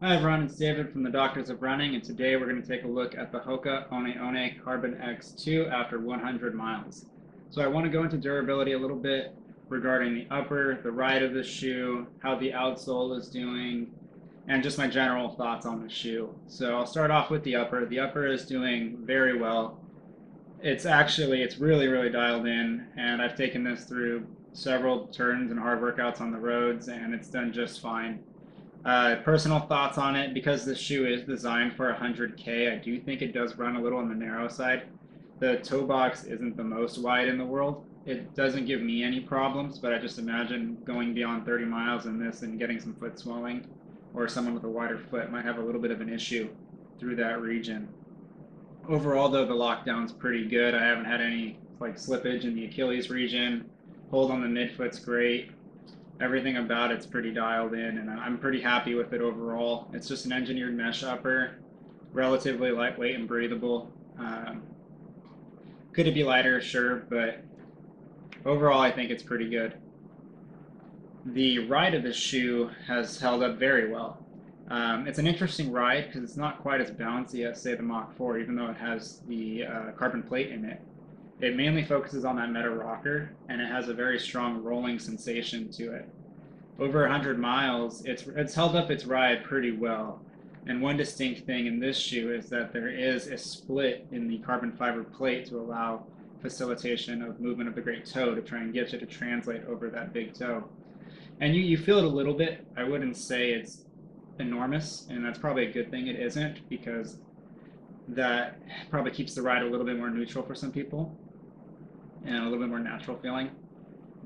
Hi everyone, it's David from the Doctors of Running, and today we're going to take a look at the Hoka One One Carbon X2 after 100 miles. So I want to go into durability a little bit regarding the upper, the ride of the shoe, how the outsole is doing, and just my general thoughts on the shoe. So I'll start off with the upper. The upper is doing very well. It's actually, it's really, really dialed in, and I've taken this through several turns and hard workouts on the roads, and it's done just fine. Uh, personal thoughts on it because the shoe is designed for 100k. I do think it does run a little on the narrow side. The toe box isn't the most wide in the world. It doesn't give me any problems, but I just imagine going beyond 30 miles in this and getting some foot swelling, or someone with a wider foot might have a little bit of an issue through that region. Overall, though, the lockdown's pretty good. I haven't had any like slippage in the Achilles region. Hold on the midfoot's great everything about it's pretty dialed in, and I'm pretty happy with it overall. It's just an engineered mesh upper, relatively lightweight and breathable. Um, could it be lighter? Sure, but overall, I think it's pretty good. The ride of the shoe has held up very well. Um, it's an interesting ride because it's not quite as bouncy as, say, the Mach 4, even though it has the uh, carbon plate in it. It mainly focuses on that meta rocker, and it has a very strong rolling sensation to it. Over 100 miles, it's, it's held up its ride pretty well. And one distinct thing in this shoe is that there is a split in the carbon fiber plate to allow facilitation of movement of the great toe to try and get you to translate over that big toe. And you, you feel it a little bit. I wouldn't say it's enormous, and that's probably a good thing it isn't because that probably keeps the ride a little bit more neutral for some people and a little bit more natural feeling.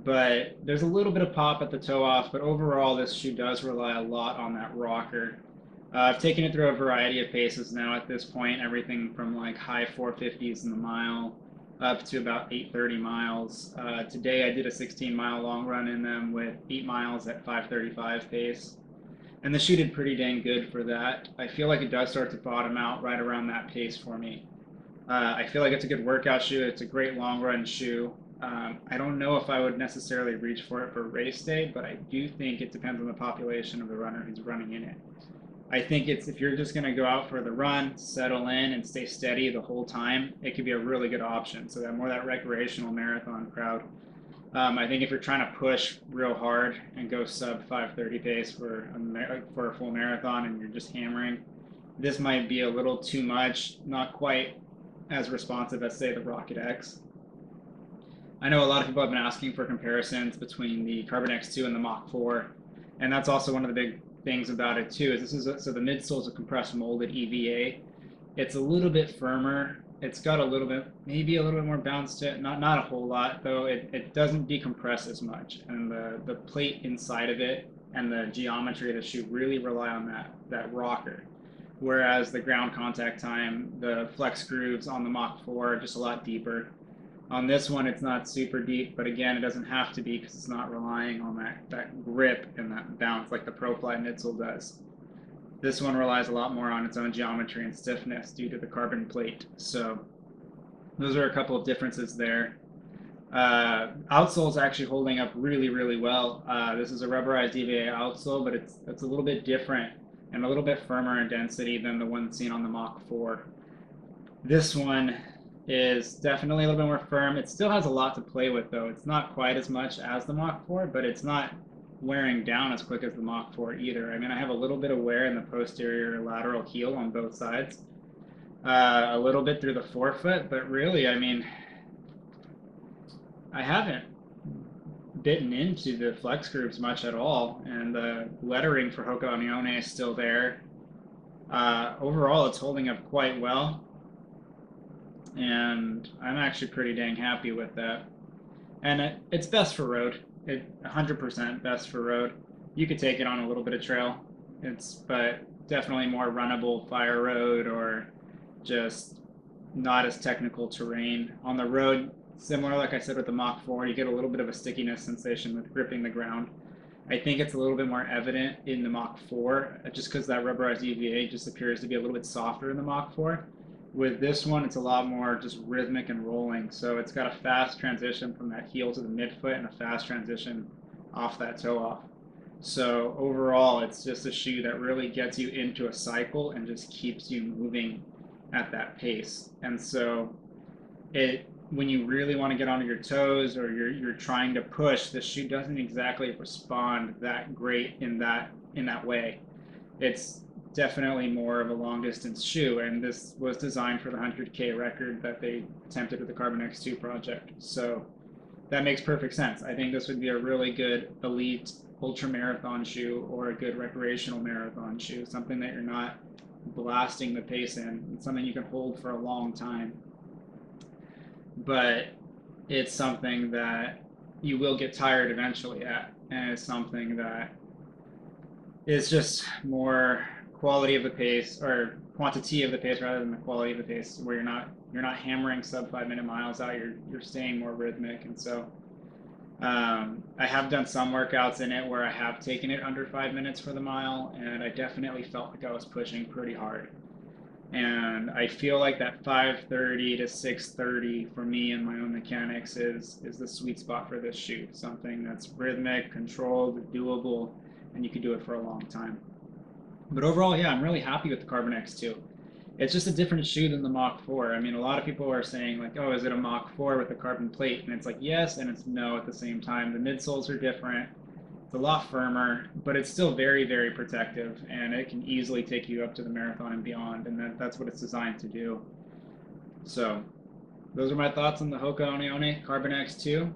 But there's a little bit of pop at the toe off, but overall, this shoe does rely a lot on that rocker. Uh, I've taken it through a variety of paces now at this point, everything from like high 450s in the mile up to about 830 miles. Uh, today I did a 16 mile long run in them with 8 miles at 535 pace. And the shoe did pretty dang good for that. I feel like it does start to bottom out right around that pace for me. Uh, I feel like it's a good workout shoe. It's a great long run shoe. Um, I don't know if I would necessarily reach for it for race day, but I do think it depends on the population of the runner who's running in it. I think it's if you're just going to go out for the run, settle in, and stay steady the whole time, it could be a really good option. So that more that recreational marathon crowd. Um, I think if you're trying to push real hard and go sub 5:30 pace for a for a full marathon and you're just hammering, this might be a little too much. Not quite as responsive as, say, the Rocket X. I know a lot of people have been asking for comparisons between the Carbon X2 and the Mach 4, and that's also one of the big things about it too. Is this is a, so the midsole is a compressed molded EVA. It's a little bit firmer. It's got a little bit, maybe a little bit more bounce to it. Not not a whole lot though. It, it doesn't decompress as much, and the the plate inside of it and the geometry of the shoe really rely on that that rocker whereas the ground contact time, the flex grooves on the Mach 4 are just a lot deeper. On this one, it's not super deep, but again, it doesn't have to be because it's not relying on that, that grip and that bounce like the ProFly midsole does. This one relies a lot more on its own geometry and stiffness due to the carbon plate. So those are a couple of differences there. Uh, outsole is actually holding up really, really well. Uh, this is a rubberized EVA outsole, but it's it's a little bit different and a little bit firmer in density than the one seen on the Mach 4. This one is definitely a little bit more firm. It still has a lot to play with though. It's not quite as much as the Mach 4, but it's not wearing down as quick as the Mach 4 either. I mean, I have a little bit of wear in the posterior lateral heel on both sides. Uh, a little bit through the forefoot, but really, I mean, I haven't bitten into the flex grooves much at all, and the lettering for Hoka One One is still there. Uh, overall, it's holding up quite well, and I'm actually pretty dang happy with that. And it, it's best for road. It 100% best for road. You could take it on a little bit of trail. It's but definitely more runnable fire road or just not as technical terrain. On the road, Similar, like I said, with the Mach 4, you get a little bit of a stickiness sensation with gripping the ground. I think it's a little bit more evident in the Mach 4, uh, just because that rubberized EVA just appears to be a little bit softer in the Mach 4. With this one, it's a lot more just rhythmic and rolling. So it's got a fast transition from that heel to the midfoot and a fast transition off that toe off. So overall, it's just a shoe that really gets you into a cycle and just keeps you moving at that pace. And so it when you really want to get onto your toes or you're you're trying to push, the shoe doesn't exactly respond that great in that in that way. It's definitely more of a long distance shoe, and this was designed for the 100k record that they attempted with the Carbon X2 project. So that makes perfect sense. I think this would be a really good elite ultra marathon shoe or a good recreational marathon shoe, something that you're not blasting the pace in, and something you can hold for a long time. But it's something that you will get tired eventually at, and it's something that is just more quality of the pace or quantity of the pace rather than the quality of the pace where you're not you're not hammering sub five minute miles out you're you're staying more rhythmic. And so um, I have done some workouts in it where I have taken it under five minutes for the mile and I definitely felt like I was pushing pretty hard and I feel like that 530 to 630 for me and my own mechanics is is the sweet spot for this shoe something that's rhythmic controlled doable and you can do it for a long time but overall, yeah, I'm really happy with the Carbon X2. It's just a different shoe than the Mach 4. I mean, a lot of people are saying like, oh, is it a Mach 4 with a carbon plate? And it's like, yes, and it's no at the same time. The midsoles are different. It's a lot firmer, but it's still very, very protective, and it can easily take you up to the marathon and beyond, and that, that's what it's designed to do. So, those are my thoughts on the Hoka One Carbon X2.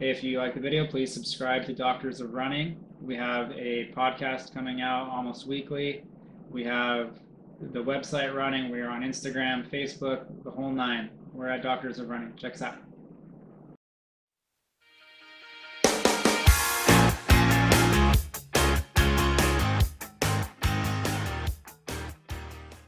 Hey, if you like the video, please subscribe to Doctors of Running. We have a podcast coming out almost weekly. We have the website running. We are on Instagram, Facebook, the whole nine. We're at Doctors of Running. Check us out.